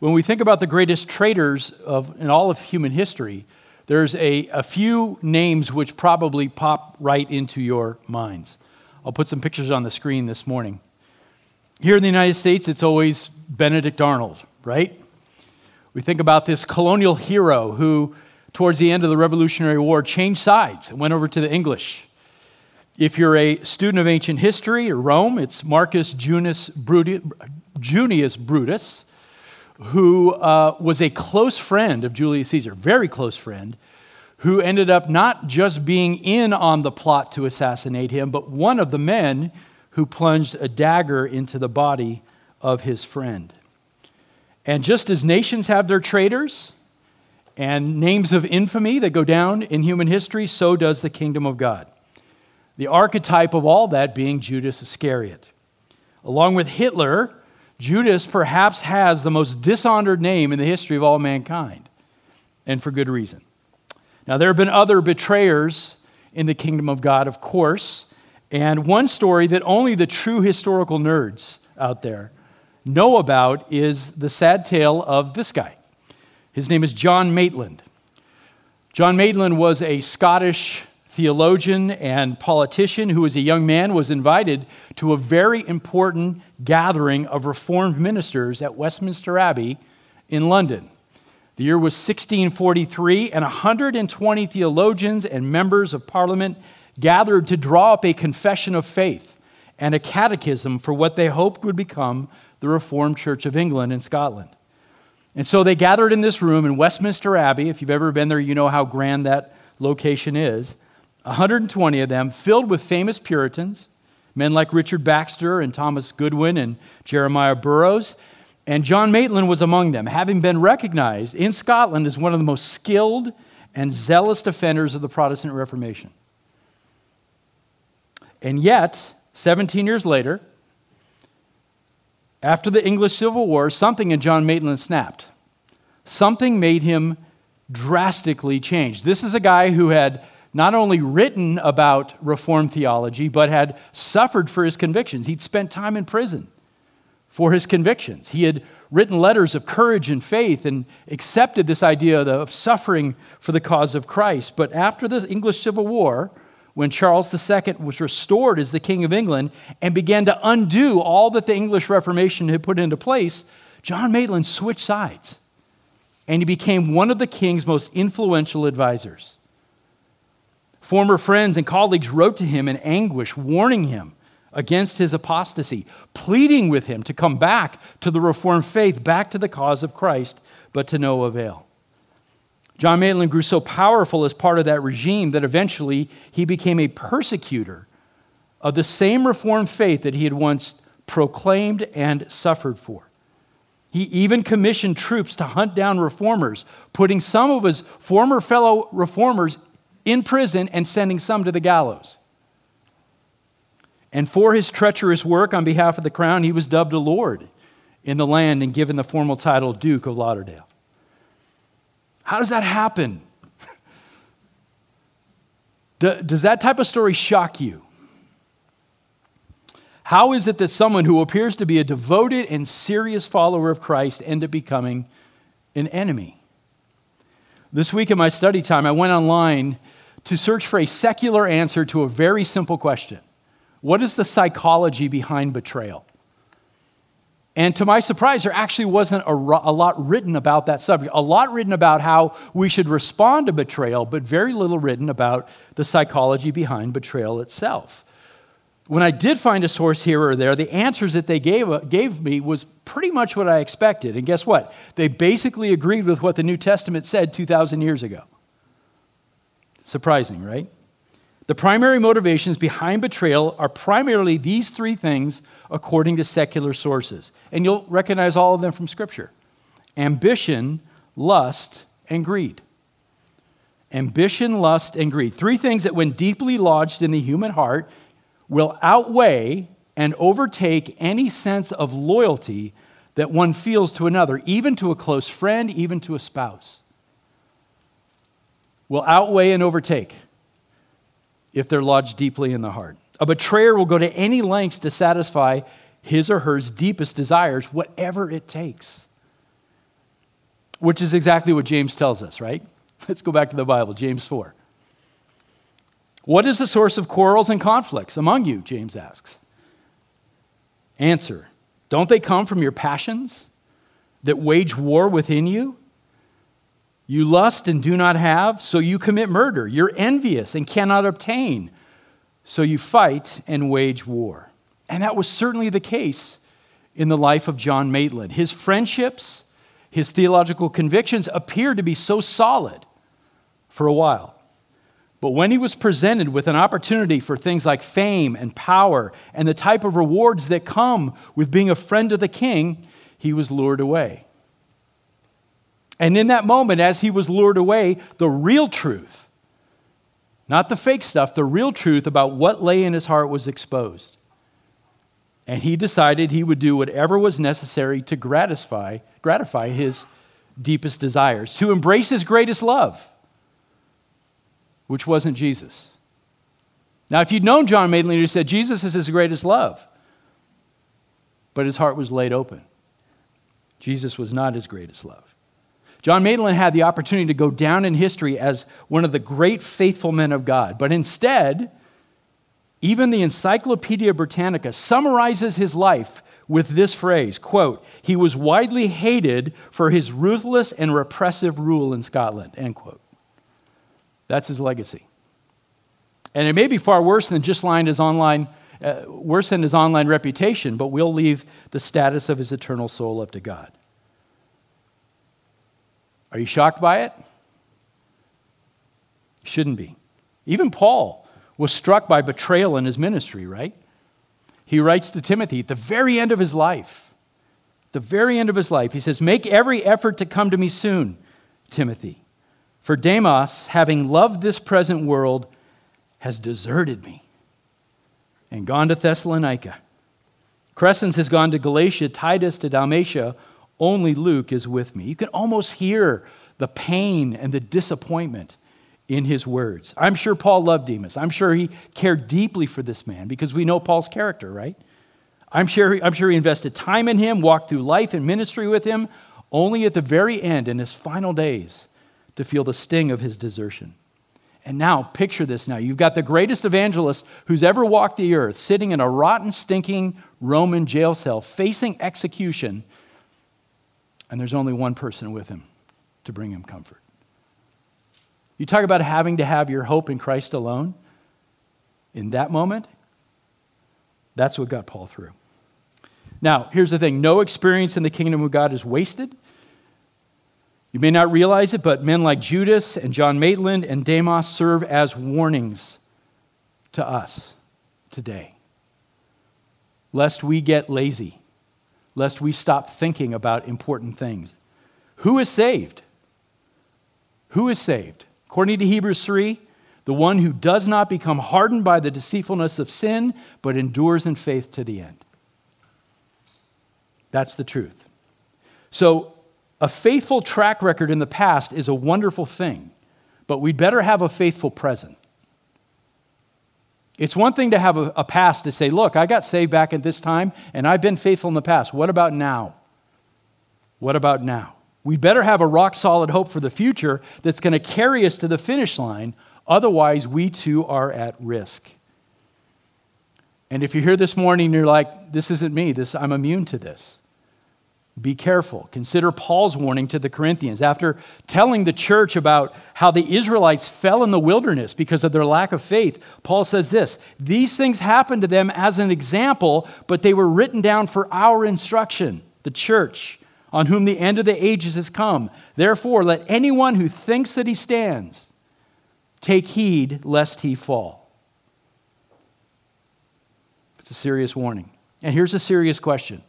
When we think about the greatest traitors of, in all of human history, there's a, a few names which probably pop right into your minds. I'll put some pictures on the screen this morning. Here in the United States, it's always Benedict Arnold, right? We think about this colonial hero who, towards the end of the Revolutionary War, changed sides and went over to the English. If you're a student of ancient history or Rome, it's Marcus Junius Brutus, Junius Brutus who uh, was a close friend of Julius Caesar, very close friend, who ended up not just being in on the plot to assassinate him, but one of the men who plunged a dagger into the body of his friend. And just as nations have their traitors and names of infamy that go down in human history, so does the kingdom of God. The archetype of all that being Judas Iscariot. Along with Hitler, Judas perhaps has the most dishonored name in the history of all mankind, and for good reason. Now, there have been other betrayers in the kingdom of God, of course, and one story that only the true historical nerds out there know about is the sad tale of this guy. His name is John Maitland. John Maitland was a Scottish theologian and politician who, as a young man, was invited to a very important gathering of Reformed ministers at Westminster Abbey in London. The year was 1643, and 120 theologians and members of parliament gathered to draw up a confession of faith and a catechism for what they hoped would become the Reformed Church of England and Scotland. And so they gathered in this room in Westminster Abbey. If you've ever been there, you know how grand that location is. 120 of them, filled with famous Puritans, men like Richard Baxter and Thomas Goodwin and Jeremiah Burroughs. And John Maitland was among them, having been recognized in Scotland as one of the most skilled and zealous defenders of the Protestant Reformation. And yet, 17 years later, after the English Civil War, something in John Maitland snapped. Something made him drastically change. This is a guy who had not only written about Reformed theology, but had suffered for his convictions. He'd spent time in prison for his convictions. He had written letters of courage and faith and accepted this idea of suffering for the cause of Christ. But after the English Civil War, when Charles II was restored as the King of England and began to undo all that the English Reformation had put into place, John Maitland switched sides and he became one of the king's most influential advisors. Former friends and colleagues wrote to him in anguish, warning him against his apostasy, pleading with him to come back to the Reformed faith, back to the cause of Christ, but to no avail. John Maitland grew so powerful as part of that regime that eventually he became a persecutor of the same Reformed faith that he had once proclaimed and suffered for. He even commissioned troops to hunt down reformers, putting some of his former fellow reformers in prison and sending some to the gallows. And for his treacherous work on behalf of the crown, he was dubbed a lord in the land and given the formal title Duke of Lauderdale. How does that happen? Does that type of story shock you? How is it that someone who appears to be a devoted and serious follower of Christ end up becoming an enemy? This week in my study time, I went online to search for a secular answer to a very simple question What is the psychology behind betrayal? And to my surprise, there actually wasn't a, a, lot written about that subject. A lot written about how we should respond to betrayal, but very little written about the psychology behind betrayal itself. When I did find a source here or there, the answers that they gave, uh, gave me was pretty much what I expected. And guess what? They basically agreed with what the New Testament said 2,000 years ago. Surprising, right? The primary motivations behind betrayal are primarily these three things according to secular sources. And you'll recognize all of them from Scripture ambition, lust, and greed. Ambition, lust, and greed. Three things that, when deeply lodged in the human heart, will outweigh and overtake any sense of loyalty that one feels to another, even to a close friend, even to a spouse will outweigh and overtake if they're lodged deeply in the heart. A betrayer will go to any lengths to satisfy his or her deepest desires, whatever it takes. which is exactly what James tells us, right? Let's go back to the Bible, James 4. What is the source of quarrels and conflicts among you? James asks. Answer Don't they come from your passions that wage war within you? You lust and do not have, so you commit murder. You're envious and cannot obtain, so you fight and wage war. And that was certainly the case in the life of John Maitland. His friendships, his theological convictions appeared to be so solid for a while. But when he was presented with an opportunity for things like fame and power and the type of rewards that come with being a friend of the king, he was lured away. And in that moment, as he was lured away, the real truth, not the fake stuff, the real truth about what lay in his heart was exposed. And he decided he would do whatever was necessary to gratify, gratify his deepest desires, to embrace his greatest love, which wasn't Jesus. Now, if you'd known John Maitland, you'd said Jesus is his greatest love. But his heart was laid open. Jesus was not his greatest love. John Maitland had the opportunity to go down in history as one of the great faithful men of God, but instead, even the Encyclopedia Britannica summarizes his life with this phrase quote he was widely hated for his ruthless and repressive rule in scotland end quote. That's his legacy. And it may be far worse than just lying his online uh, worse than his online reputation but we'll leave the status of his eternal soul up to god are you shocked by it? Shouldn't be. Even Paul was struck by betrayal in his ministry, right? He writes to Timothy at the very end of his life, the very end of his life, he says, Make every effort to come to me soon, Timothy. For Demas, having loved this present world, has deserted me and gone to Thessalonica. Crescens has gone to Galatia, Titus to Dalmatia. Only Luke is with me. You can almost hear the pain and the disappointment in his words. I'm sure Paul loved Demas. I'm sure he cared deeply for this man because we know Paul's character, right? I'm sure, I'm sure he invested time in him, walked through life and ministry with him, only at the very end, in his final days, to feel the sting of his desertion. And now, picture this now. You've got the greatest evangelist who's ever walked the earth sitting in a rotten, stinking Roman jail cell, facing execution and there's only one person with him to bring him comfort. You talk about having to have your hope in Christ alone. In that moment, that's what got Paul through. Now, here's the thing no experience in the kingdom of God is wasted. You may not realize it, but men like Judas and John Maitland and Demas serve as warnings to us today, lest we get lazy lest we stop thinking about important things. Who is saved? Who is saved? According to Hebrews 3, the one who does not become hardened by the deceitfulness of sin, but endures in faith to the end. That's the truth. So, a faithful track record in the past is a wonderful thing, but we'd better have a faithful present. It's one thing to have a, a, past to say, look, I got saved back at this time and I've been faithful in the past. What about now? What about now? We better have a rock solid hope for the future that's going to carry us to the finish line. Otherwise, we too are at risk. And if you're here this morning and you're like, this isn't me, this, I'm immune to this. Be careful. Consider Paul's warning to the Corinthians after telling the church about how the Israelites fell in the wilderness because of their lack of faith. Paul says this These things happened to them as an example, but they were written down for our instruction, the church, on whom the end of the ages has come. Therefore, let anyone who thinks that he stands take heed lest he fall. It's a serious warning. And here's a serious question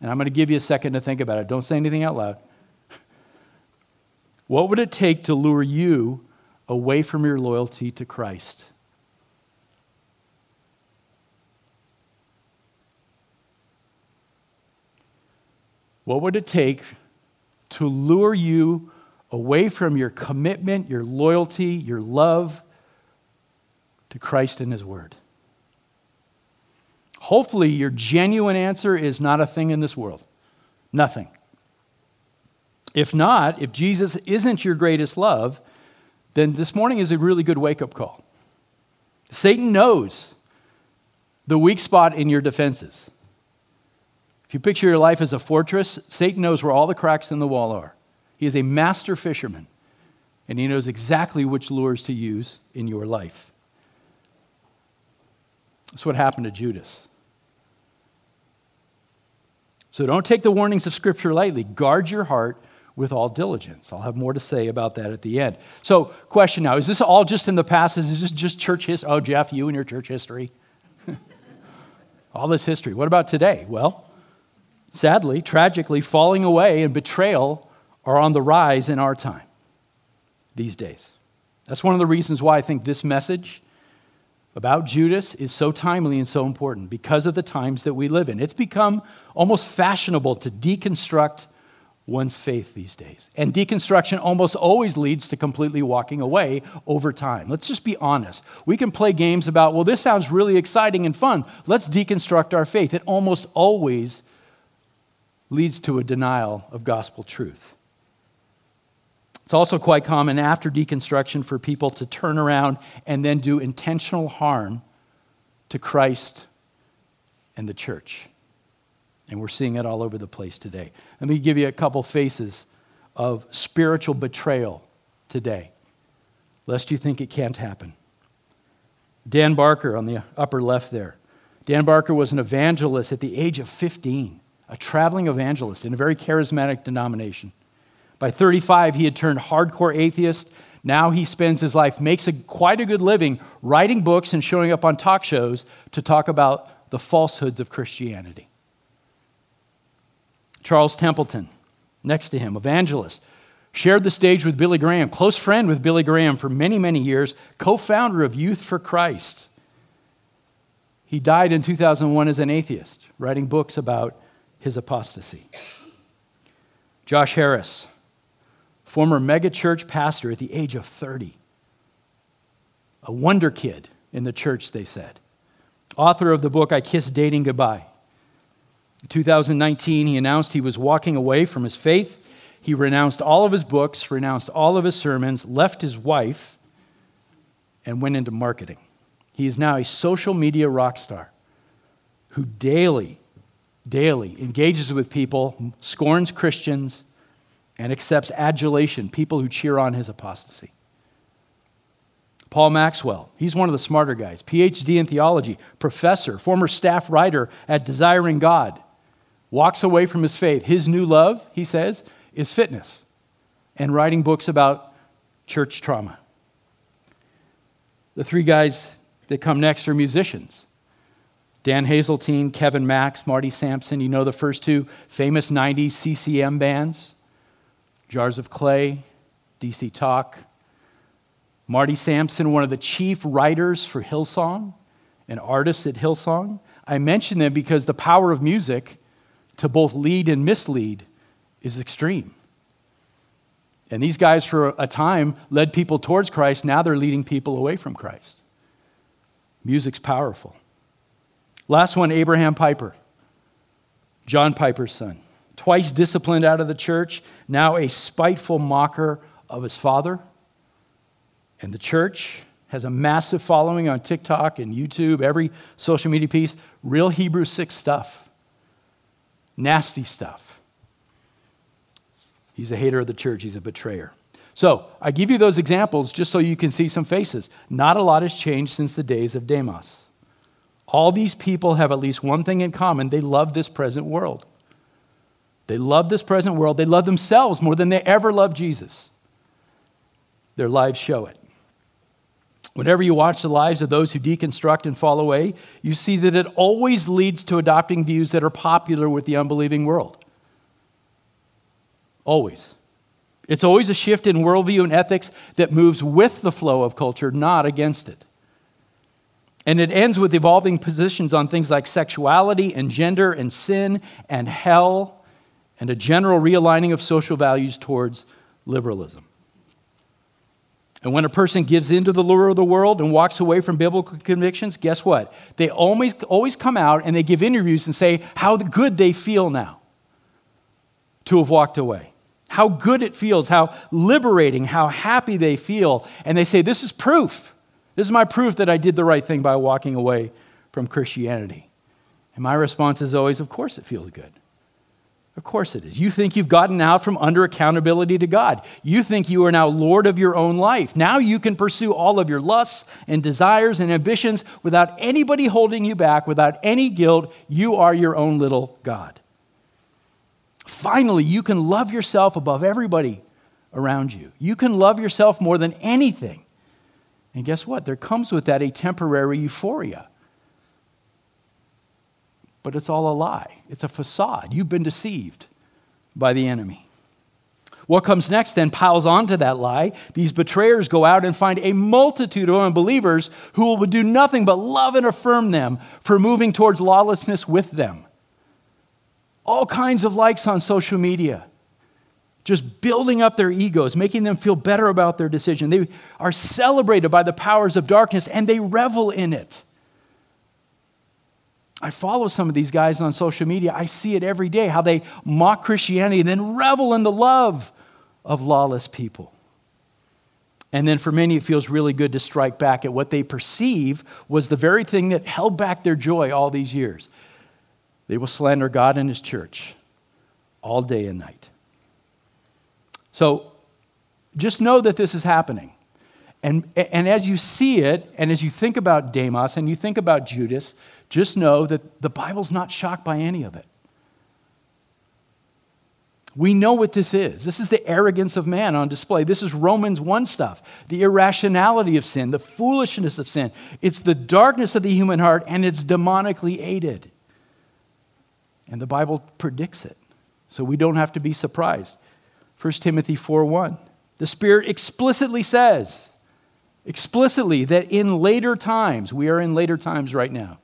and I'm going to give you a second to think about it. Don't say anything out loud. What would it take to lure you away from your loyalty to Christ? What would it take to lure you away from your commitment, your loyalty, your love to Christ and His Word? Hopefully, your genuine answer is not a thing in this world. Nothing. If not, if Jesus isn't your greatest love, then this morning is a really good wake up call. Satan knows the weak spot in your defenses. If you picture your life as a fortress, Satan knows where all the cracks in the wall are. He is a master fisherman, and he knows exactly which lures to use in your life. That's what happened to Judas. So don't take the warnings of Scripture lightly. Guard your heart with all diligence. I'll have more to say about that at the end. So, question now is this all just in the past? Is this just church history? Oh, Jeff, you and your church history. all this history. What about today? Well, sadly, tragically, falling away and betrayal are on the rise in our time these days. That's one of the reasons why I think this message about Judas is so timely and so important because of the times that we live in. It's become almost fashionable to deconstruct one's faith these days. And deconstruction almost always leads to completely walking away over time. Let's just be honest. We can play games about, well, this sounds really exciting and fun. Let's deconstruct our faith. It almost always leads to a denial of gospel truth. It's also quite common after deconstruction for people to turn around and then do intentional harm to Christ and the church. And we're seeing it all over the place today. Let me give you a couple faces of spiritual betrayal today, lest you think it can't happen. Dan Barker on the upper left there. Dan Barker was an evangelist at the age of 15, a traveling evangelist in a very charismatic denomination. By 35, he had turned hardcore atheist. Now he spends his life, makes a, quite a good living, writing books and showing up on talk shows to talk about the falsehoods of Christianity. Charles Templeton, next to him, evangelist, shared the stage with Billy Graham, close friend with Billy Graham for many, many years, co founder of Youth for Christ. He died in 2001 as an atheist, writing books about his apostasy. Josh Harris, former megachurch pastor at the age of 30, a wonder kid in the church, they said. Author of the book, I Kissed Dating Goodbye. In 2019, he announced he was walking away from his faith. He renounced all of his books, renounced all of his sermons, left his wife, and went into marketing. He is now a social media rock star who daily, daily engages with people, scorns Christians, and accepts adulation, people who cheer on his apostasy. Paul Maxwell, he's one of the smarter guys, PhD in theology, professor, former staff writer at Desiring God walks away from his faith. His new love, he says, is fitness and writing books about church trauma. The three guys that come next are musicians Dan Haseltine, Kevin Max, Marty Sampson. You know the first two famous 90s CCM bands Jars of Clay, DC Talk. Marty Sampson, one of the chief writers for Hillsong and artists at Hillsong. I mention them because the power of music to both lead and mislead is extreme. And these guys, for a time, led people towards Christ. Now they're leading people away from Christ. Music's powerful. Last one Abraham Piper, John Piper's son. Twice disciplined out of the church, now a spiteful mocker of his father. And the church has a massive following on TikTok and YouTube, every social media piece. Real Hebrew 6 stuff nasty stuff. He's a hater of the church, he's a betrayer. So, I give you those examples just so you can see some faces. Not a lot has changed since the days of Demas. All these people have at least one thing in common they love this present world. They love this present world. They love themselves more than they ever loved Jesus. Their lives show it. Whenever you watch the lives of those who deconstruct and fall away, you see that it always leads to adopting views that are popular with the unbelieving world. Always. It's always a shift in worldview and ethics that moves with the flow of culture, not against it. And it ends with evolving positions on things like sexuality and gender and sin and hell and a general realigning of social values towards liberalism. And when a person gives into the lure of the world and walks away from biblical convictions, guess what? They always, always come out and they give interviews and say how good they feel now to have walked away, how good it feels, how liberating, how happy they feel. And they say, This is proof. This is my proof that I did the right thing by walking away from Christianity. And my response is always, Of course it feels good. Of course it is. You think you've gotten out from under accountability to God. You think you are now Lord of your own life. Now you can pursue all of your lusts and desires and ambitions without anybody holding you back, without any guilt. You are your own little God. Finally, you can love yourself above everybody around you. You can love yourself more than anything. And guess what? There comes with that a temporary euphoria but it's all a lie. It's a facade. You've been deceived by the enemy. What comes next then piles onto that lie. These betrayers go out and find a multitude of unbelievers who will do nothing but love and affirm them for moving towards lawlessness with them. All kinds of likes on social media, just building up their egos, making them feel better about their decision. They are celebrated by the powers of darkness and they revel in it. I follow some of these guys on social media. I see it every day how they mock Christianity and then revel in the love of lawless people. And then for many, it feels really good to strike back at what they perceive was the very thing that held back their joy all these years. They will slander God and His church all day and night. So just know that this is happening. And, and as you see it, and as you think about Demas and you think about Judas, just know that the Bible's not shocked by any of it. We know what this is. This is the arrogance of man on display. This is Romans 1 stuff the irrationality of sin, the foolishness of sin. It's the darkness of the human heart, and it's demonically aided. And the Bible predicts it, so we don't have to be surprised. 1 Timothy 4 1. The Spirit explicitly says, explicitly, that in later times, we are in later times right now,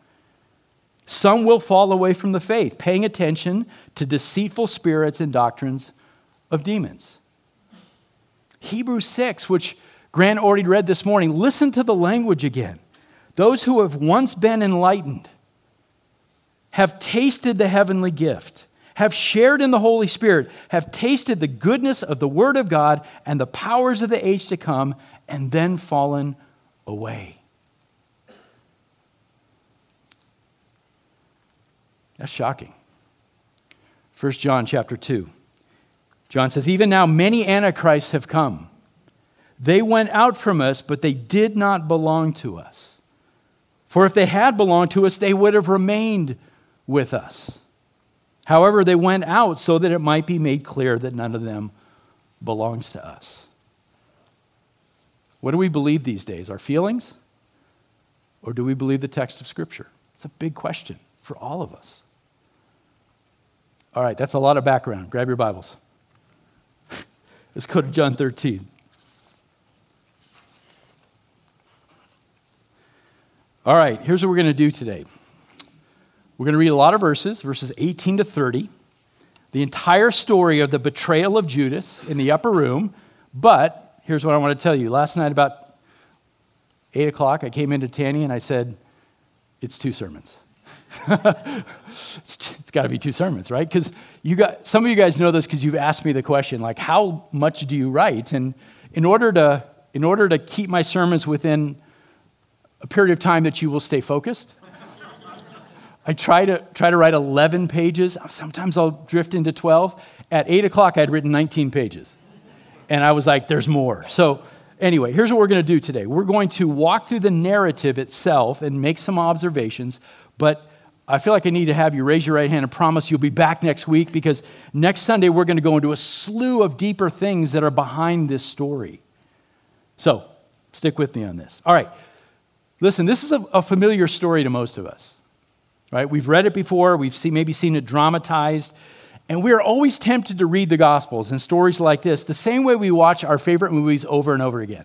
some will fall away from the faith, paying attention to deceitful spirits and doctrines of demons. Hebrews 6, which Grant already read this morning, listen to the language again. Those who have once been enlightened have tasted the heavenly gift, have shared in the Holy Spirit, have tasted the goodness of the Word of God and the powers of the age to come, and then fallen away. That's shocking. 1 John chapter 2. John says, Even now many antichrists have come. They went out from us, but they did not belong to us. For if they had belonged to us, they would have remained with us. However, they went out so that it might be made clear that none of them belongs to us. What do we believe these days? Our feelings? Or do we believe the text of Scripture? It's a big question for all of us. All right, that's a lot of background. Grab your Bibles. Let's go to John 13. All right, here's what we're going to do today. We're going to read a lot of verses, verses 18 to 30, the entire story of the betrayal of Judas in the upper room. But here's what I want to tell you. Last night, about 8 o'clock, I came into Tanny and I said, It's two sermons. it's, it's got to be two sermons, right? Because you got some of you guys know this because you've asked me the question, like, how much do you write? And in order to in order to keep my sermons within a period of time that you will stay focused, I try to try to write 11 pages. Sometimes I'll drift into 12. At eight o'clock, I'd written 19 pages, and I was like, "There's more." So. Anyway, here's what we're going to do today. We're going to walk through the narrative itself and make some observations, but I feel like I need to have you raise your right hand and promise you'll be back next week because next Sunday we're going to go into a slew of deeper things that are behind this story. So, stick with me on this. All right. Listen, this is a, a familiar story to most of us. Right? We've read it before, we've seen, maybe seen it dramatized, and we're always tempted to read the Gospels and stories like this the same way we watch our favorite movies over and over again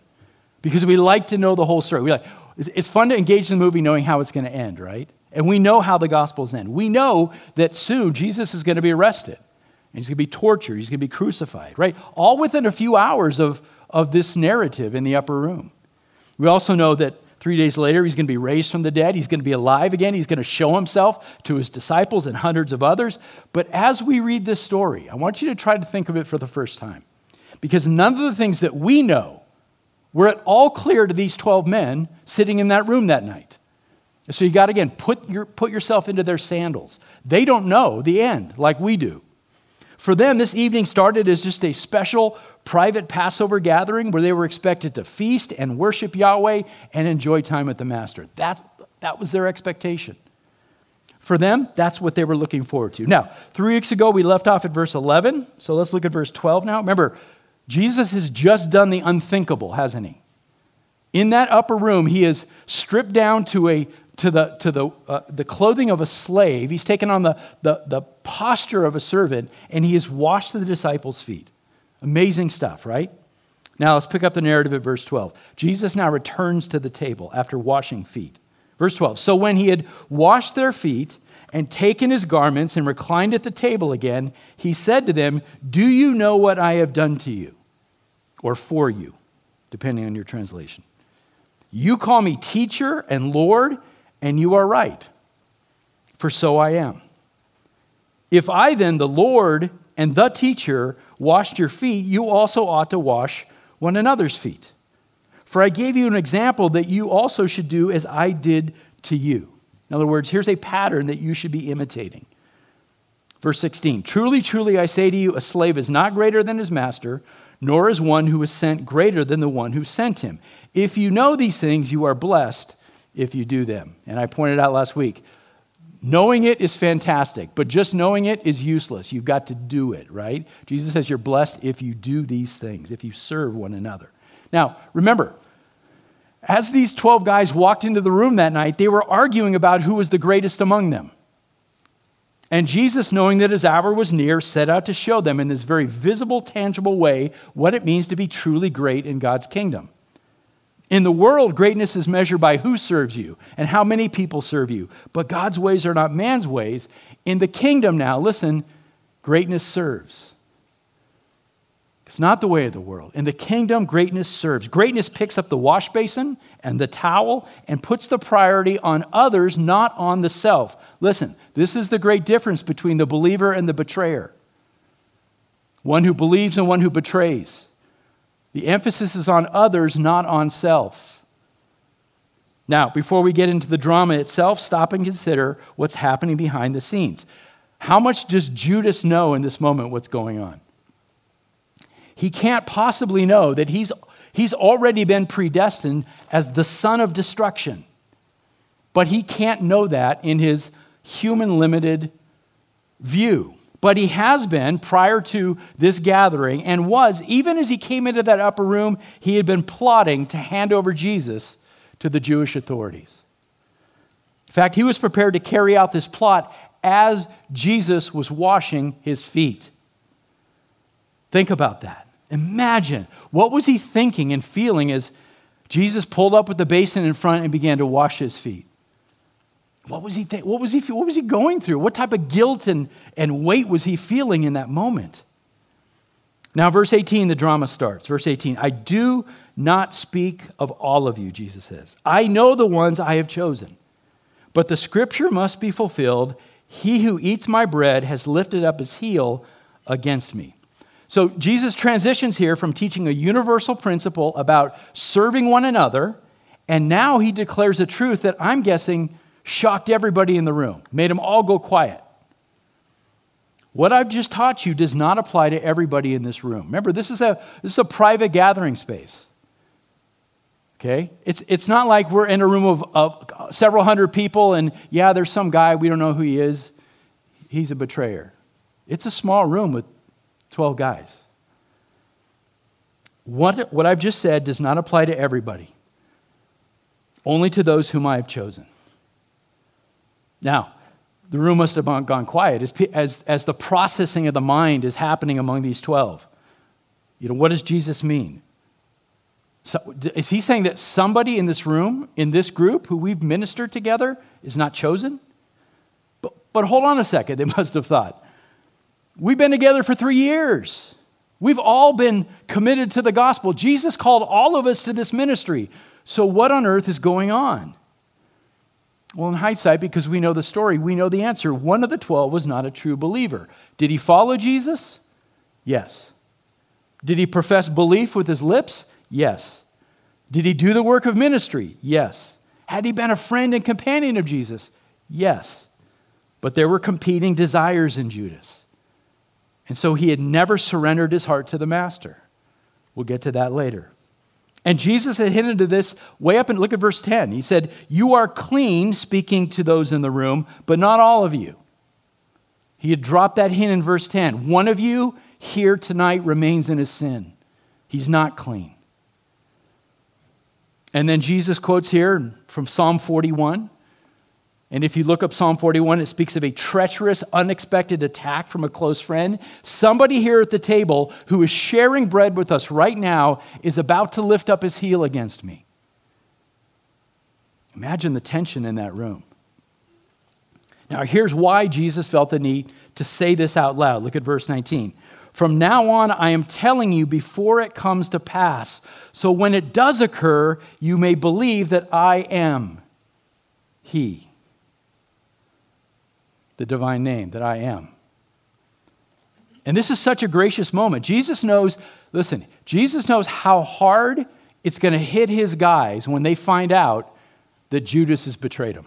because we like to know the whole story. We like, it's fun to engage in the movie knowing how it's going to end, right? And we know how the Gospels end. We know that soon Jesus is going to be arrested, and he's going to be tortured, he's going to be crucified, right? All within a few hours of, of this narrative in the upper room. We also know that three days later, he's going to be raised from the dead, he's going to be alive again, he's going to show himself to his disciples and hundreds of others. But as we read this story, I want you to try to think of it for the first time. because none of the things that we know were at all clear to these 12 men sitting in that room that night. So you got to, again, put, your, put yourself into their sandals. They don't know the end like we do. For them, this evening started as just a special private Passover gathering where they were expected to feast and worship Yahweh and enjoy time with the Master. That, that was their expectation. For them, that's what they were looking forward to. Now, three weeks ago, we left off at verse 11. So let's look at verse 12 now. Remember, Jesus has just done the unthinkable, hasn't he? In that upper room, he is stripped down to a to the, to the, uh, the clothing of a slave. He's taken on the, the, the posture of a servant, and he has washed the disciples' feet. Amazing stuff, right? Now let's pick up the narrative at verse 12. Jesus now returns to the table after washing feet. Verse 12 So when he had washed their feet and taken his garments and reclined at the table again, he said to them, Do you know what I have done to you? Or for you, depending on your translation. You call me teacher and Lord and you are right, for so I am. If I then, the Lord and the teacher, washed your feet, you also ought to wash one another's feet. For I gave you an example that you also should do as I did to you. In other words, here's a pattern that you should be imitating. Verse 16 Truly, truly, I say to you, a slave is not greater than his master, nor is one who is sent greater than the one who sent him. If you know these things, you are blessed if you do them. And I pointed out last week knowing it is fantastic, but just knowing it is useless. You've got to do it, right? Jesus says you're blessed if you do these things, if you serve one another. Now, remember, as these 12 guys walked into the room that night, they were arguing about who was the greatest among them. And Jesus, knowing that his hour was near, set out to show them in this very visible, tangible way what it means to be truly great in God's kingdom. In the world, greatness is measured by who serves you and how many people serve you. But God's ways are not man's ways. In the kingdom now, listen, greatness serves. It's not the way of the world. In the kingdom, greatness serves. Greatness picks up the wash basin and the towel and puts the priority on others, not on the self. Listen, this is the great difference between the believer and the betrayer one who believes and one who betrays. The emphasis is on others, not on self. Now, before we get into the drama itself, stop and consider what's happening behind the scenes. How much does Judas know in this moment what's going on? He can't possibly know that he's, he's already been predestined as the son of destruction. But he can't know that in his human limited view. But he has been prior to this gathering and was, even as he came into that upper room, he had been plotting to hand over Jesus to the Jewish authorities. In fact, he was prepared to carry out this plot as Jesus was washing his feet. Think about that. Imagine what was he thinking and feeling as Jesus pulled up with the basin in front and began to wash his feet. What was he, what was he, what was he going through? What type of guilt and, and weight was he feeling in that moment? Now, verse 18, the drama starts. Verse 18, I do not speak of all of you, Jesus says. I know the ones I have chosen. But the scripture must be fulfilled He who eats my bread has lifted up his heel against me. So Jesus transitions here from teaching a universal principle about serving one another, and now he declares a truth that I'm guessing shocked everybody in the room, made them all go quiet. What I've just taught you does not apply to everybody in this room. Remember, this is a, this is a private gathering space. Okay? It's, it's not like we're in a room of, of several hundred people and, yeah, there's some guy, we don't know who he is. He's a betrayer. It's a small room with 12 guys. What, what I've just said does not apply to everybody, only to those whom I have chosen. Now, the room must have gone quiet as, as, as the processing of the mind is happening among these 12. You know, what does Jesus mean? So, is he saying that somebody in this room, in this group, who we've ministered together, is not chosen? But, but hold on a second, they must have thought. We've been together for three years. We've all been committed to the gospel. Jesus called all of us to this ministry. So, what on earth is going on? Well, in hindsight, because we know the story, we know the answer. One of the 12 was not a true believer. Did he follow Jesus? Yes. Did he profess belief with his lips? Yes. Did he do the work of ministry? Yes. Had he been a friend and companion of Jesus? Yes. But there were competing desires in Judas. And so he had never surrendered his heart to the master. We'll get to that later. And Jesus had hinted to this way up and look at verse 10. He said, You are clean, speaking to those in the room, but not all of you. He had dropped that hint in verse 10. One of you here tonight remains in his sin. He's not clean. And then Jesus quotes here from Psalm 41. And if you look up Psalm 41, it speaks of a treacherous, unexpected attack from a close friend. Somebody here at the table who is sharing bread with us right now is about to lift up his heel against me. Imagine the tension in that room. Now, here's why Jesus felt the need to say this out loud. Look at verse 19. From now on, I am telling you before it comes to pass, so when it does occur, you may believe that I am He. The divine name, that I am. And this is such a gracious moment. Jesus knows, listen, Jesus knows how hard it's going to hit his guys when they find out that Judas has betrayed him.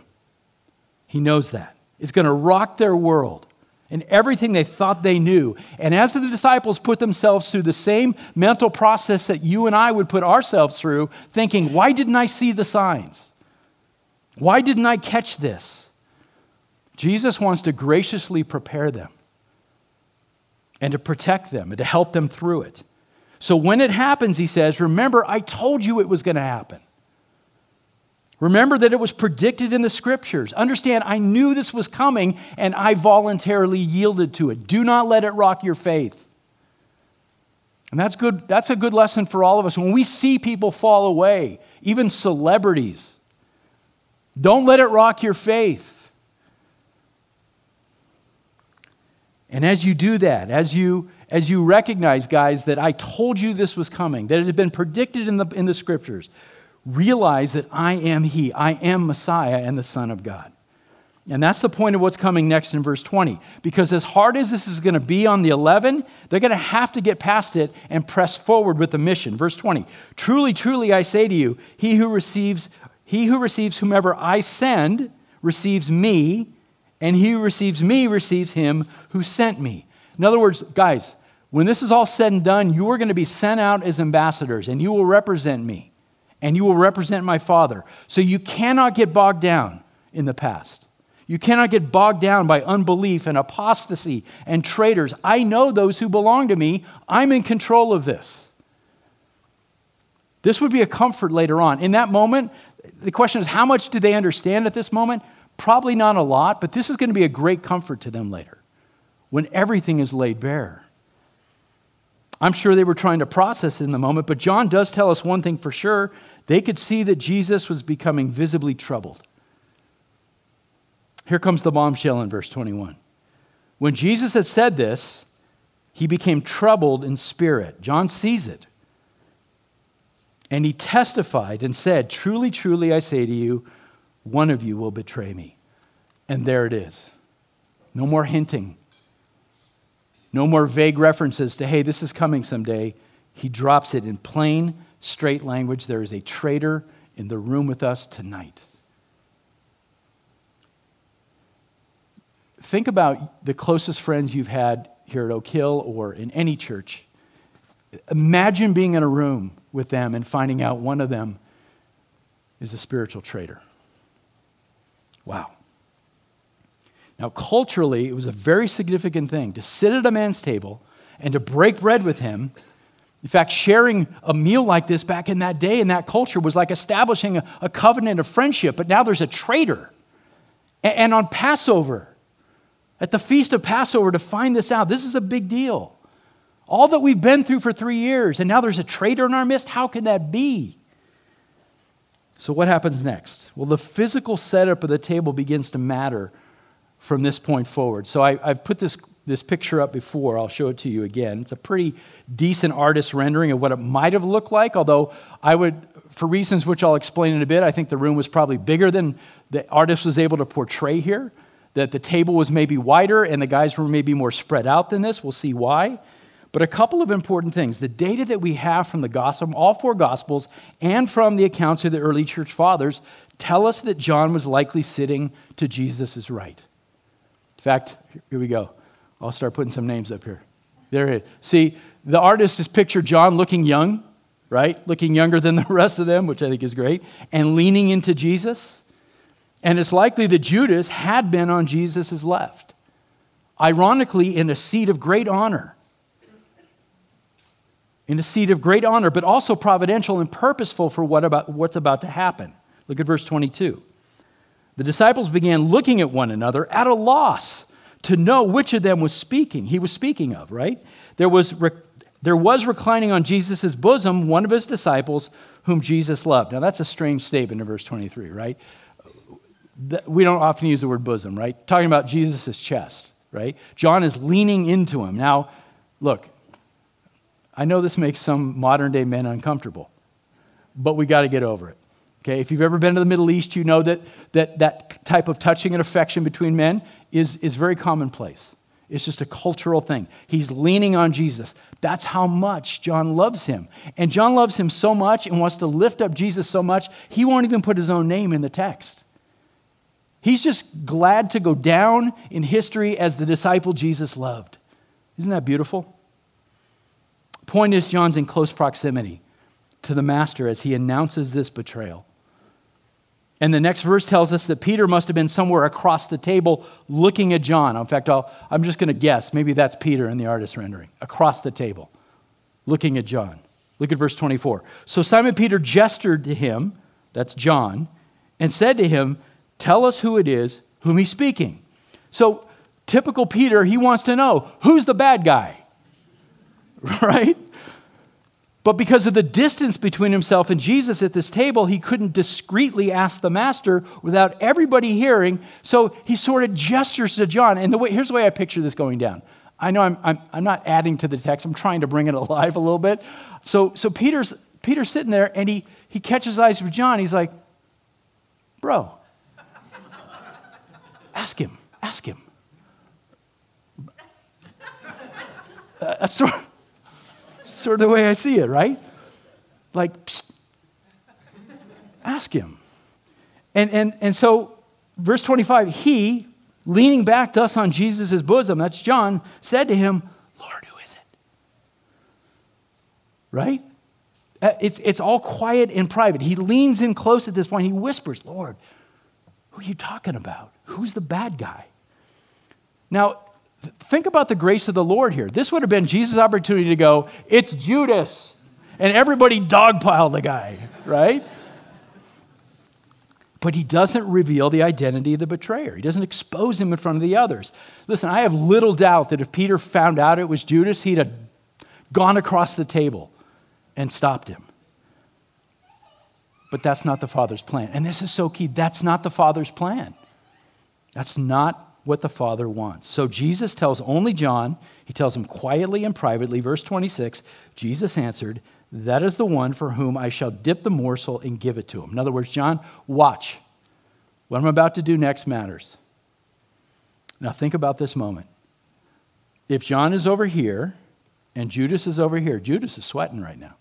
He knows that. It's going to rock their world and everything they thought they knew. And as the disciples put themselves through the same mental process that you and I would put ourselves through, thinking, why didn't I see the signs? Why didn't I catch this? Jesus wants to graciously prepare them and to protect them and to help them through it. So when it happens, he says, Remember, I told you it was going to happen. Remember that it was predicted in the scriptures. Understand, I knew this was coming and I voluntarily yielded to it. Do not let it rock your faith. And that's good. That's a good lesson for all of us. When we see people fall away, even celebrities, don't let it rock your faith. And as you do that, as you as you recognize, guys, that I told you this was coming, that it had been predicted in the, in the scriptures, realize that I am He. I am Messiah and the Son of God. And that's the point of what's coming next in verse 20. Because as hard as this is going to be on the 11, they're going to have to get past it and press forward with the mission. Verse 20. Truly, truly, I say to you, he who receives, he who receives whomever I send receives me, and he who receives me receives him who sent me. In other words, guys, when this is all said and done, you are going to be sent out as ambassadors, and you will represent me and you will represent my Father. So you cannot get bogged down in the past. You cannot get bogged down by unbelief and apostasy and traitors. I know those who belong to me. I'm in control of this. This would be a comfort later on. In that moment, the question is how much do they understand at this moment? Probably not a lot, but this is going to be a great comfort to them later when everything is laid bare. I'm sure they were trying to process in the moment, but John does tell us one thing for sure they could see that Jesus was becoming visibly troubled. Here comes the bombshell in verse 21. When Jesus had said this, he became troubled in spirit. John sees it. And he testified and said, Truly, truly, I say to you, one of you will betray me. And there it is. No more hinting. No more vague references to, hey, this is coming someday. He drops it in plain, straight language. There is a traitor in the room with us tonight. Think about the closest friends you've had here at Oak Hill or in any church. Imagine being in a room with them and finding out one of them is a spiritual traitor. Wow. Now, culturally, it was a very significant thing to sit at a man's table and to break bread with him in fact, sharing a meal like this back in that day in that culture was like establishing a, a covenant of friendship, but now there's a traitor. And, and on Passover, at the feast of Passover, to find this out, this is a big deal. All that we've been through for three years, and now there's a traitor in our midst. How can that be? So, what happens next? Well, the physical setup of the table begins to matter from this point forward. So, I, have put this this picture up before. I'll show it to you again. It's a pretty decent artist rendering of what it might have looked like, although I would, for reasons which I'll explain in a bit, I think the room was probably bigger than the artist was able to portray here. That the table was maybe wider and the guys were maybe more spread out than this. We'll see why. But a couple of important things. The data that we have from the gospel, all four gospels, and from the accounts of the early church fathers tell us that John was likely sitting to Jesus' right. In fact, here we go. I'll start putting some names up here. There it is. See, the artist has pictured John looking young, right? Looking younger than the rest of them, which I think is great, and leaning into Jesus. And it's likely that Judas had been on Jesus' left, ironically, in a seat of great honor in a seat of great honor, but also providential and purposeful for what about, what's about to happen. Look at verse 22. The disciples began looking at one another at a loss to know which of them was speaking. He was speaking of, right? There was, there was reclining on Jesus' bosom one of his disciples whom Jesus loved. Now, that's a strange statement in verse 23, right? We don't often use the word bosom, right? Talking about Jesus' chest, right? John is leaning into him. Now, look, I know this makes some modern day men uncomfortable, but we got to get over it. Okay, if you've ever been to the Middle East, you know that that, that type of touching and affection between men is, is very commonplace. It's just a cultural thing. He's leaning on Jesus. That's how much John loves him. And John loves him so much and wants to lift up Jesus so much, he won't even put his own name in the text. He's just glad to go down in history as the disciple Jesus loved. Isn't that beautiful? Point is, John's in close proximity to the master as he announces this betrayal. And the next verse tells us that Peter must have been somewhere across the table looking at John. In fact, i am just going to guess. Maybe that's Peter in the artist's rendering. Across the table, looking at John. Look at verse 24. So Simon Peter gestured to him, that's John, and said to him, Tell us who it is whom he's speaking. So, typical Peter, he wants to know who's the bad guy? right? But because of the distance between himself and Jesus at this table, he couldn't discreetly ask the master without everybody hearing. So he sort of gestures to John. And the way, here's the way I picture this going down. I know I'm, I'm, I'm not adding to the text, I'm trying to bring it alive a little bit. So, so Peter's, Peter's sitting there and he, he catches eyes with John. He's like, Bro, ask him, ask him. Uh, that's sort sort of the way I see it, right? Like, psst, ask him. And, and, and so, verse 25, he, leaning back thus on Jesus' bosom, that's John, said to him, Lord, who is it? Right? Uh, it's, it's all quiet and private. He leans in close at this point. He whispers, Lord, who are you talking about? Who's the bad guy? Now, Think about the grace of the Lord here. This would have been Jesus' opportunity to go, It's Judas. And everybody dogpiled the guy, right? But he doesn't reveal the identity of the betrayer. He doesn't expose him in front of the others. Listen, I have little doubt that if Peter found out it was Judas, he'd have gone across the table and stopped him. But that's not the Father's plan. And this is so key. That's not the Father's plan. That's not what the Father wants. So Jesus tells only John, he tells him quietly and privately, verse 26 Jesus answered, That is the one for whom I shall dip the morsel and give it to him. In other words, John, watch. What I'm about to do next matters. Now think about this moment. If John is over here and Judas is over here, Judas is sweating right now.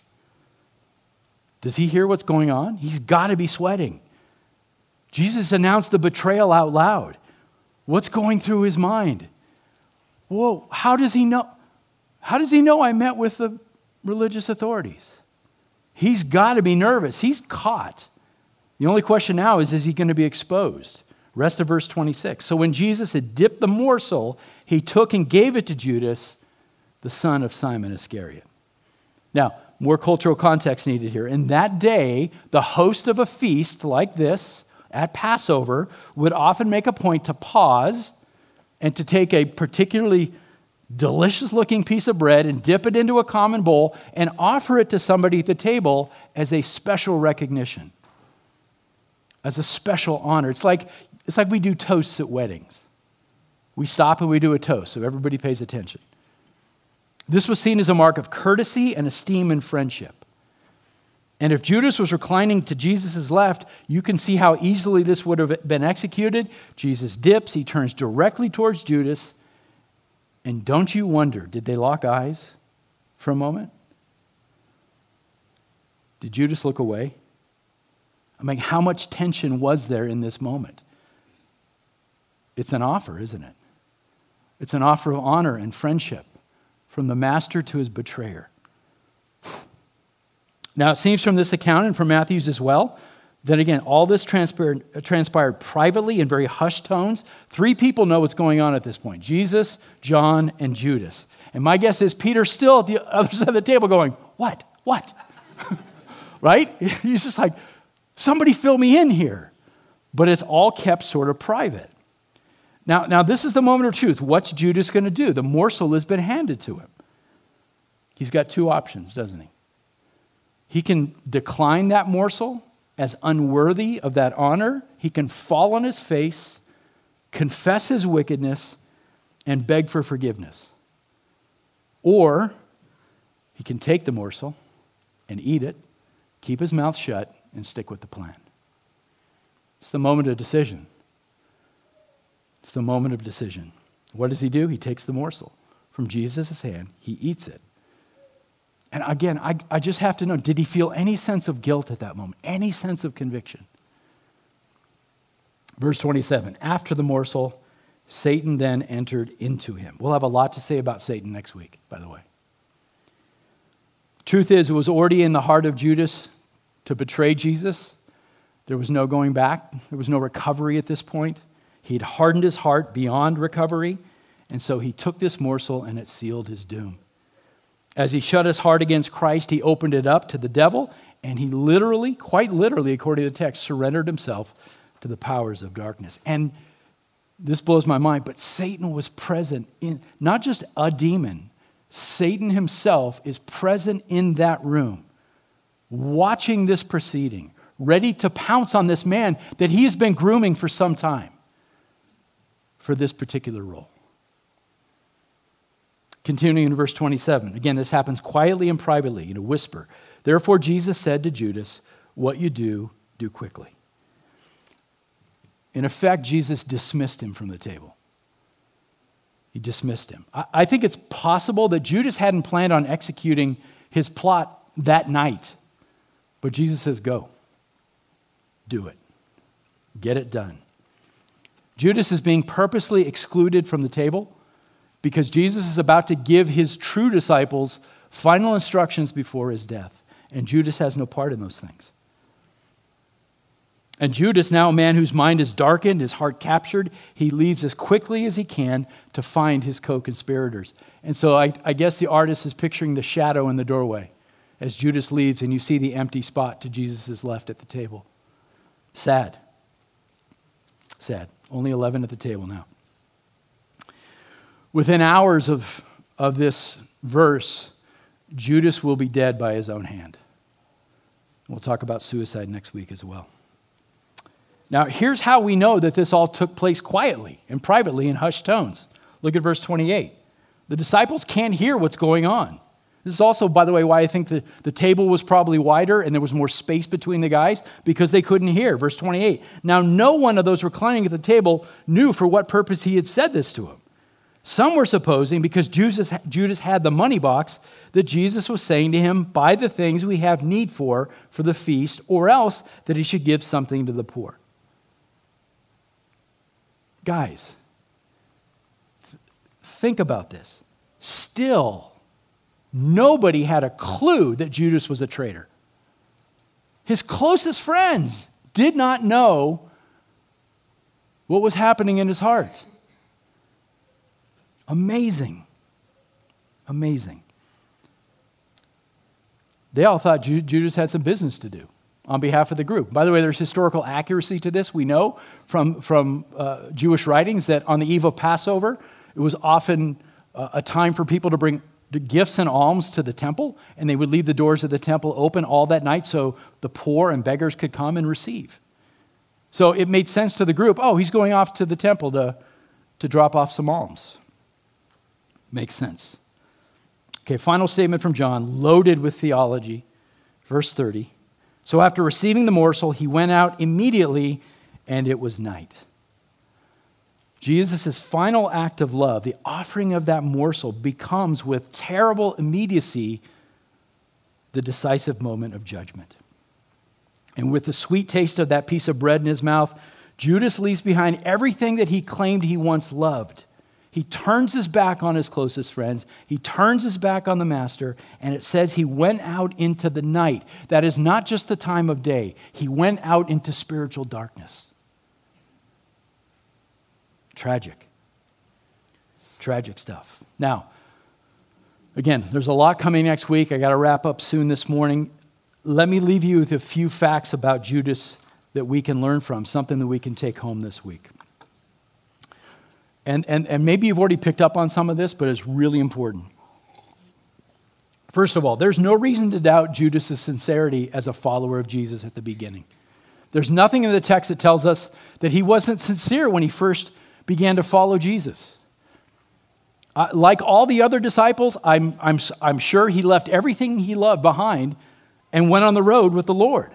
Does he hear what's going on? He's got to be sweating. Jesus announced the betrayal out loud. What's going through his mind? Whoa, how does he know? How does he know I met with the religious authorities? He's got to be nervous. He's caught. The only question now is is he going to be exposed? Rest of verse 26. So when Jesus had dipped the morsel, he took and gave it to Judas, the son of Simon Iscariot. Now, more cultural context needed here. In that day, the host of a feast like this at Passover would often make a point to pause and to take a particularly delicious looking piece of bread and dip it into a common bowl and offer it to somebody at the table as a special recognition, as a special honor. It's like, it's like we do toasts at weddings. We stop and we do a toast so everybody pays attention. This was seen as a mark of courtesy and esteem and friendship. And if Judas was reclining to Jesus' left, you can see how easily this would have been executed. Jesus dips, he turns directly towards Judas. And don't you wonder, did they lock eyes? for a moment? Did Judas look away? I mean, how much tension was there in this moment? It's an offer, isn't it? It's an offer of honor and friendship from the master to his betrayer. Now, it seems from this account and from Matthew's as well that again, all this transpired, transpired privately in very hushed tones. Three people know what's going on at this point Jesus, John, and Judas. And my guess is Peter's still at the other side of the table going, What? What? right? He's just like, Somebody fill me in here. But it's all kept sort of private. Now, now this is the moment of truth. What's Judas going to do? The morsel has been handed to him. He's got two options, doesn't he? He can decline that morsel as unworthy of that honor. He can fall on his face, confess his wickedness, and beg for forgiveness. Or he can take the morsel and eat it, keep his mouth shut, and stick with the plan. It's the moment of decision. It's the moment of decision. What does he do? He takes the morsel from Jesus' hand, he eats it. And again, I, I just have to know did he feel any sense of guilt at that moment? Any sense of conviction? Verse 27 After the morsel, Satan then entered into him. We'll have a lot to say about Satan next week, by the way. Truth is, it was already in the heart of Judas to betray Jesus. There was no going back, there was no recovery at this point. He'd hardened his heart beyond recovery, and so he took this morsel and it sealed his doom. As he shut his heart against Christ, he opened it up to the devil, and he literally, quite literally, according to the text, surrendered himself to the powers of darkness. And this blows my mind, but Satan was present in not just a demon, Satan himself is present in that room watching this proceeding, ready to pounce on this man that he has been grooming for some time for this particular role. Continuing in verse 27, again, this happens quietly and privately in a whisper. Therefore, Jesus said to Judas, What you do, do quickly. In effect, Jesus dismissed him from the table. He dismissed him. I think it's possible that Judas hadn't planned on executing his plot that night. But Jesus says, Go. Do it. Get it done. Judas is being purposely excluded from the table because Jesus is about to give his true disciples final instructions before his death. And Judas has no part in those things. And Judas, now a man whose mind is darkened, his heart captured, he leaves as quickly as he can to find his co conspirators. And so I, I, guess the artist is picturing the shadow in the doorway as Judas leaves and you see the empty spot to Jesus' left at the table. Sad. Sad. Only 11 at the table now. Within hours of, of this verse, Judas will be dead by his own hand. We'll talk about suicide next week as well. Now, here's how we know that this all took place quietly and privately in hushed tones. Look at verse 28. The disciples can't hear what's going on. This is also, by the way, why I think the, the table was probably wider and there was more space between the guys because they couldn't hear. Verse 28. Now, no one of those reclining at the table knew for what purpose he had said this to him. Some were supposing, because Judas, Judas had the money box, that Jesus was saying to him, Buy the things we have need for for the feast, or else that he should give something to the poor. Guys, th- think about this. Still, Nobody had a clue that Judas was a traitor. His closest friends did not know what was happening in his heart. Amazing. Amazing. They all thought Judas had some business to do on behalf of the group. By the way, there's historical accuracy to this. We know from, from uh, Jewish writings that on the eve of Passover, it was often uh, a time for people to bring gifts and alms to the temple, and they would leave the doors of the temple open all that night so the poor and beggars could come and receive. So it made sense to the group oh, he's going off to the temple to, to drop off some alms. Makes sense. Okay, final statement from John, loaded with theology. Verse 30. So after receiving the morsel, he went out immediately, and it was night. Jesus' final act of love, the offering of that morsel, becomes with terrible immediacy the decisive moment of judgment. And with the sweet taste of that piece of bread in his mouth, Judas leaves behind everything that he claimed he once loved. He turns his back on his closest friends. He turns his back on the master, and it says he went out into the night. That is not just the time of day, he went out into spiritual darkness. Tragic. Tragic stuff. Now, again, there's a lot coming next week. I got to wrap up soon this morning. Let me leave you with a few facts about Judas that we can learn from, something that we can take home this week. And, and, and maybe you've already picked up on some of this, but it's really important. First of all, there's no reason to doubt Judas' sincerity as a follower of Jesus at the beginning. There's nothing in the text that tells us that he wasn't sincere when he first began to follow Jesus. Uh, like all the other disciples, I'm, I'm, I'm sure he left everything he loved behind and went on the road with the Lord.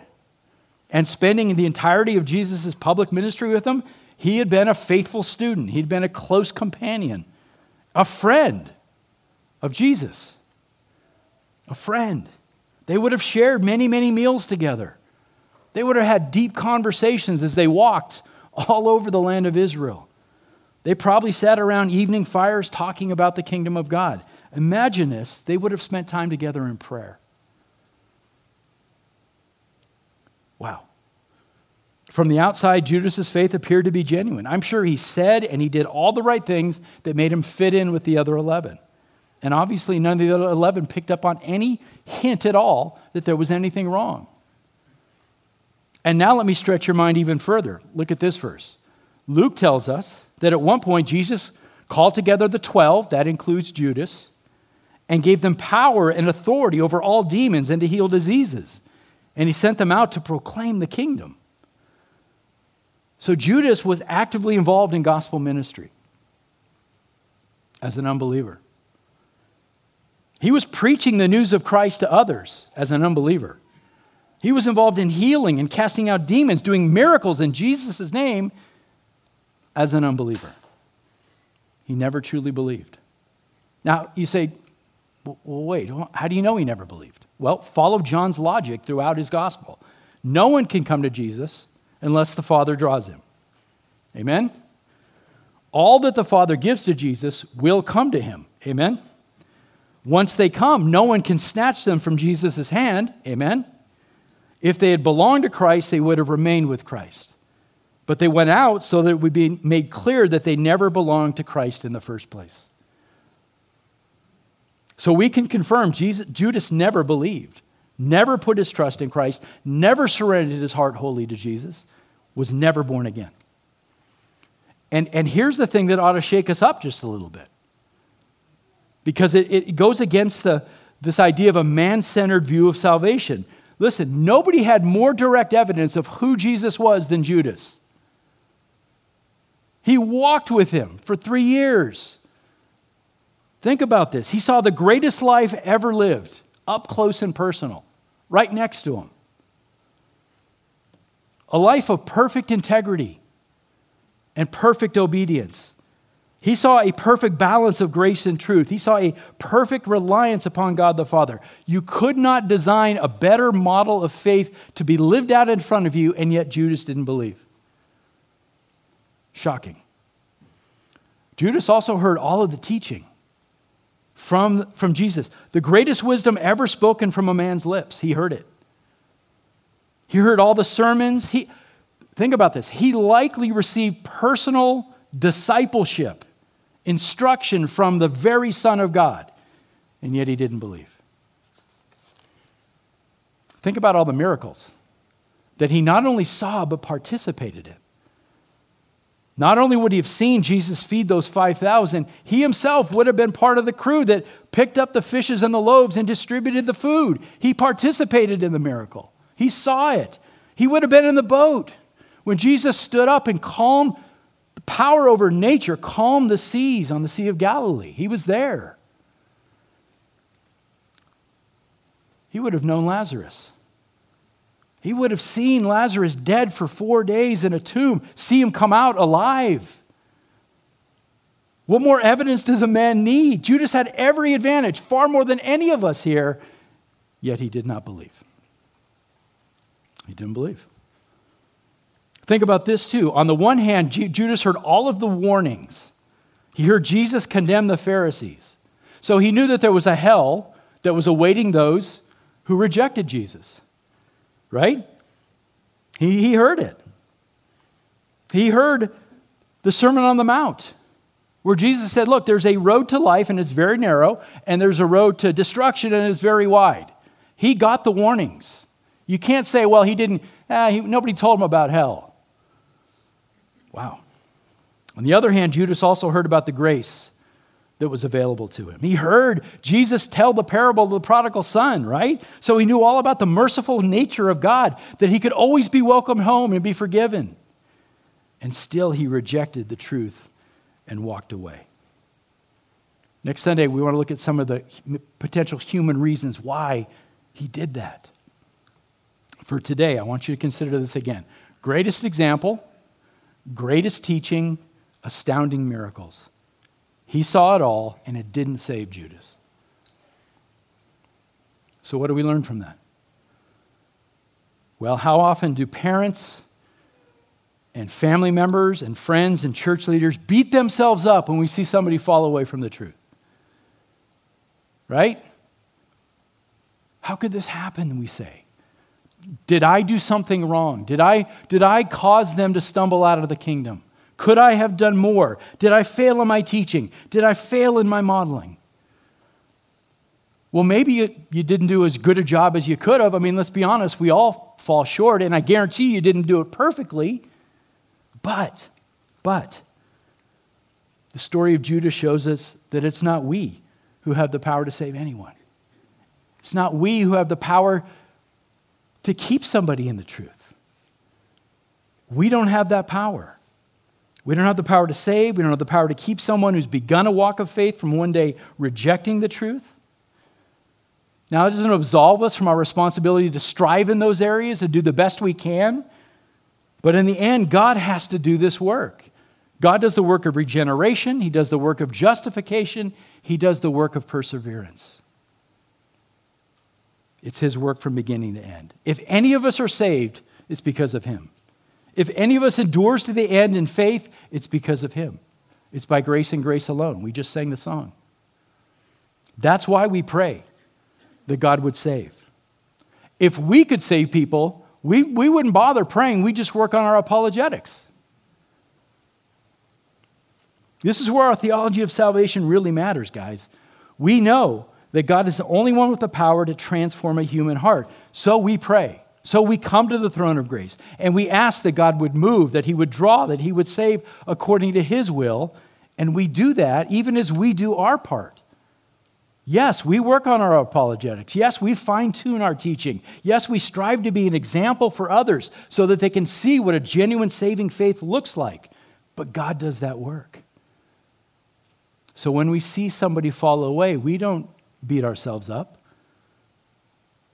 And spending the entirety of Jesus' public ministry with them, he had been a faithful student, he'd been a close companion, a friend of Jesus. A friend. They would have shared many, many meals together. They would have had deep conversations as they walked all over the land of Israel. They probably sat around evening fires talking about the kingdom of God. Imagine this, they would have spent time together in prayer. Wow. From the outside, Judas's faith appeared to be genuine. I'm sure he said and he did all the right things that made him fit in with the other 11. And obviously, none of the other 11 picked up on any hint at all that there was anything wrong. And now let me stretch your mind even further. Look at this verse. Luke tells us that at one point Jesus called together the 12, that includes Judas, and gave them power and authority over all demons and to heal diseases. And he sent them out to proclaim the kingdom. So Judas was actively involved in gospel ministry as an unbeliever. He was preaching the news of Christ to others as an unbeliever. He was involved in healing and casting out demons, doing miracles in Jesus' name as an unbeliever. He never truly believed. Now, you say, well, wait, how do you know he never believed? Well, follow John's logic throughout his gospel. No one can come to Jesus unless the Father draws him. Amen? All that the Father gives to Jesus will come to him. Amen? Once they come, no one can snatch them from Jesus' hand. Amen? If they had belonged to Christ, they would have remained with Christ. But they went out so that it would be made clear that they never belonged to Christ in the first place. So we can confirm Jesus, Judas never believed, never put his trust in Christ, never surrendered his heart wholly to Jesus, was never born again. And, and here's the thing that ought to shake us up just a little bit. Because it, it goes against the, this idea of a man centered view of salvation. Listen, nobody had more direct evidence of who Jesus was than Judas. He walked with him for three years. Think about this. He saw the greatest life ever lived, up close and personal, right next to him. A life of perfect integrity and perfect obedience. He saw a perfect balance of grace and truth. He saw a perfect reliance upon God the Father. You could not design a better model of faith to be lived out in front of you, and yet Judas didn't believe. Shocking. Judas also heard all of the teaching from, from Jesus. The greatest wisdom ever spoken from a man's lips, he heard it. He heard all the sermons. He, think about this. He likely received personal discipleship, instruction from the very Son of God, and yet he didn't believe. Think about all the miracles that he not only saw, but participated in. Not only would he have seen Jesus feed those 5,000, he himself would have been part of the crew that picked up the fishes and the loaves and distributed the food. He participated in the miracle, he saw it. He would have been in the boat when Jesus stood up and calmed the power over nature, calmed the seas on the Sea of Galilee. He was there. He would have known Lazarus. He would have seen Lazarus dead for four days in a tomb, see him come out alive. What more evidence does a man need? Judas had every advantage, far more than any of us here, yet he did not believe. He didn't believe. Think about this too. On the one hand, Judas heard all of the warnings. He heard Jesus condemn the Pharisees. So he knew that there was a hell that was awaiting those who rejected Jesus. Right? He, he heard it. He heard the Sermon on the Mount, where Jesus said, Look, there's a road to life and it's very narrow, and there's a road to destruction and it's very wide. He got the warnings. You can't say, Well, he didn't, eh, he, nobody told him about hell. Wow. On the other hand, Judas also heard about the grace that was available to him. He heard Jesus tell the parable of the prodigal son, right? So he knew all about the merciful nature of God, that he could always be welcomed home and be forgiven. And still he rejected the truth and walked away. Next Sunday, we want to look at some of the potential human reasons why he did that. For today, I want you to consider this again. Greatest example, greatest teaching, astounding miracles. He saw it all, and it didn't save Judas. So, what do we learn from that? Well, how often do parents and family members and friends and church leaders beat themselves up when we see somebody fall away from the truth? Right? How could this happen, we say? Did I do something wrong? Did I, did I cause them to stumble out of the kingdom? Could I have done more? Did I fail in my teaching? Did I fail in my modeling? Well, maybe you, you didn't do as good a job as you could have. I mean, let's be honest, we all fall short, and I guarantee you didn't do it perfectly. But, but, the story of Judas shows us that it's not we who have the power to save anyone. It's not we who have the power to keep somebody in the truth. We don't have that power. We don't have the power to save. We don't have the power to keep someone who's begun a walk of faith from one day rejecting the truth. Now, it doesn't absolve us from our responsibility to strive in those areas and do the best we can. But in the end, God has to do this work. God does the work of regeneration, He does the work of justification, He does the work of perseverance. It's His work from beginning to end. If any of us are saved, it's because of Him. If any of us endures to the end in faith, it's because of him. It's by grace and grace alone. We just sang the song. That's why we pray that God would save. If we could save people, we, we wouldn't bother praying. We just work on our apologetics. This is where our theology of salvation really matters, guys. We know that God is the only one with the power to transform a human heart. So we pray. So we come to the throne of grace and we ask that God would move, that He would draw, that He would save according to His will. And we do that even as we do our part. Yes, we work on our apologetics. Yes, we fine tune our teaching. Yes, we strive to be an example for others so that they can see what a genuine saving faith looks like. But God does that work. So when we see somebody fall away, we don't beat ourselves up.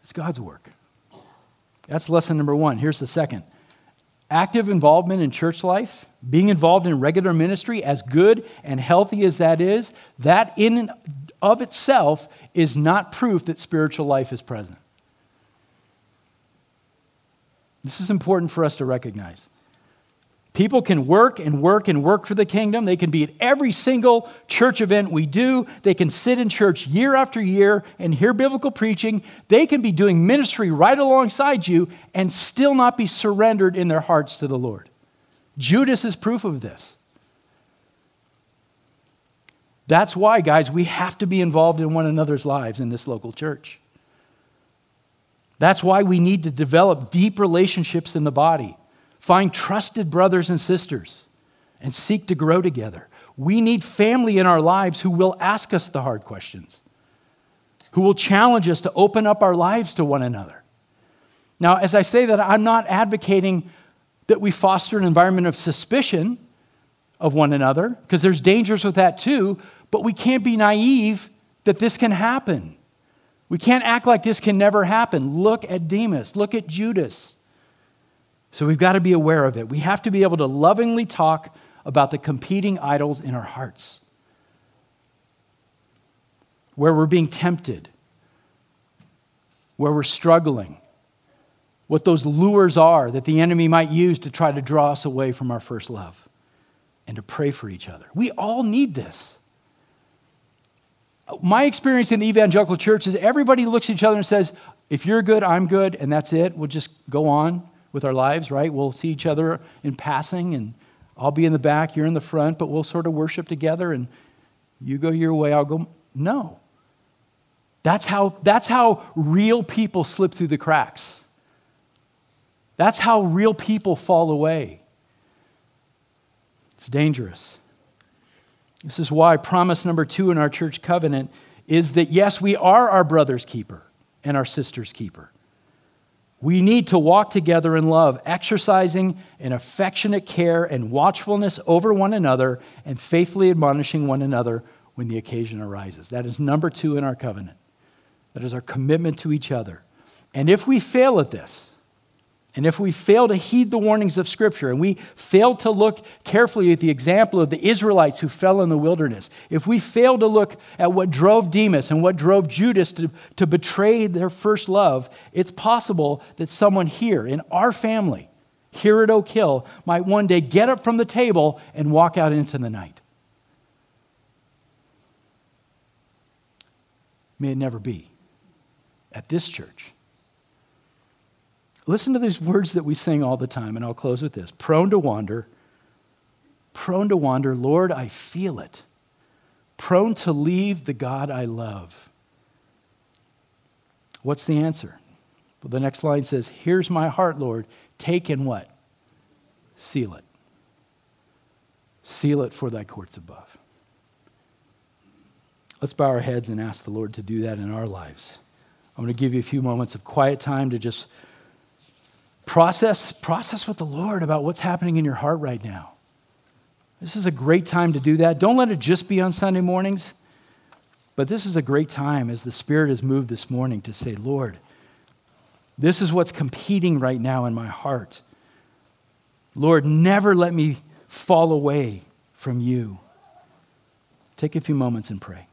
It's God's work. That's lesson number one. Here's the second active involvement in church life, being involved in regular ministry, as good and healthy as that is, that in and of itself is not proof that spiritual life is present. This is important for us to recognize. People can work and work and work for the kingdom. They can be at every single church event we do. They can sit in church year after year and hear biblical preaching. They can be doing ministry right alongside you and still not be surrendered in their hearts to the Lord. Judas is proof of this. That's why, guys, we have to be involved in one another's lives in this local church. That's why we need to develop deep relationships in the body. Find trusted brothers and sisters and seek to grow together. We need family in our lives who will ask us the hard questions, who will challenge us to open up our lives to one another. Now, as I say that, I'm not advocating that we foster an environment of suspicion of one another, because there's dangers with that too, but we can't be naive that this can happen. We can't act like this can never happen. Look at Demas, look at Judas. So we've got to be aware of it. We have to be able to lovingly talk about the competing idols in our hearts. where we're being tempted, where we're struggling, what those lures are that the enemy might use to try to draw us away from our first love, and to pray for each other. We all need this. My experience in the evangelical church is everybody looks at each other and says, if you're good, I'm good, and that's it. We'll just go on with our lives, right? We'll see each other in passing, and I'll be in the back, you're in the front, but we'll sort of worship together, and you go your way, I'll go. No. That's how, that's how real people slip through the cracks. That's how real people fall away. It's dangerous. This is why promise number two in our church covenant is that yes, we are our brother's keeper and our sister's keeper. We need to walk together in love, exercising an affectionate care and watchfulness over one another and faithfully admonishing one another when the occasion arises. That is number two in our covenant. That is our commitment to each other. And if we fail at this, and if we fail to heed the warnings of Scripture and we fail to look carefully at the example of the Israelites who fell in the wilderness, if we fail to look at what drove Demas and what drove Judas to, to betray their first love, it's possible that someone here in our family, here at Oak Hill, might one day get up from the table and walk out into the night. May it never be at this church. Listen to these words that we sing all the time, and I'll close with this prone to wander, prone to wander, Lord, I feel it. Prone to leave the God I love. What's the answer? Well, the next line says, Here's my heart, Lord. Take and what? Seal it. Seal it for thy courts above. Let's bow our heads and ask the Lord to do that in our lives. I'm going to give you a few moments of quiet time to just Process, process with the Lord about what's happening in your heart right now. This is a great time to do that. Don't let it just be on Sunday mornings, but this is a great time as the Spirit has moved this morning to say, Lord, this is what's competing right now in my heart. Lord, never let me fall away from you. Take a few moments and pray.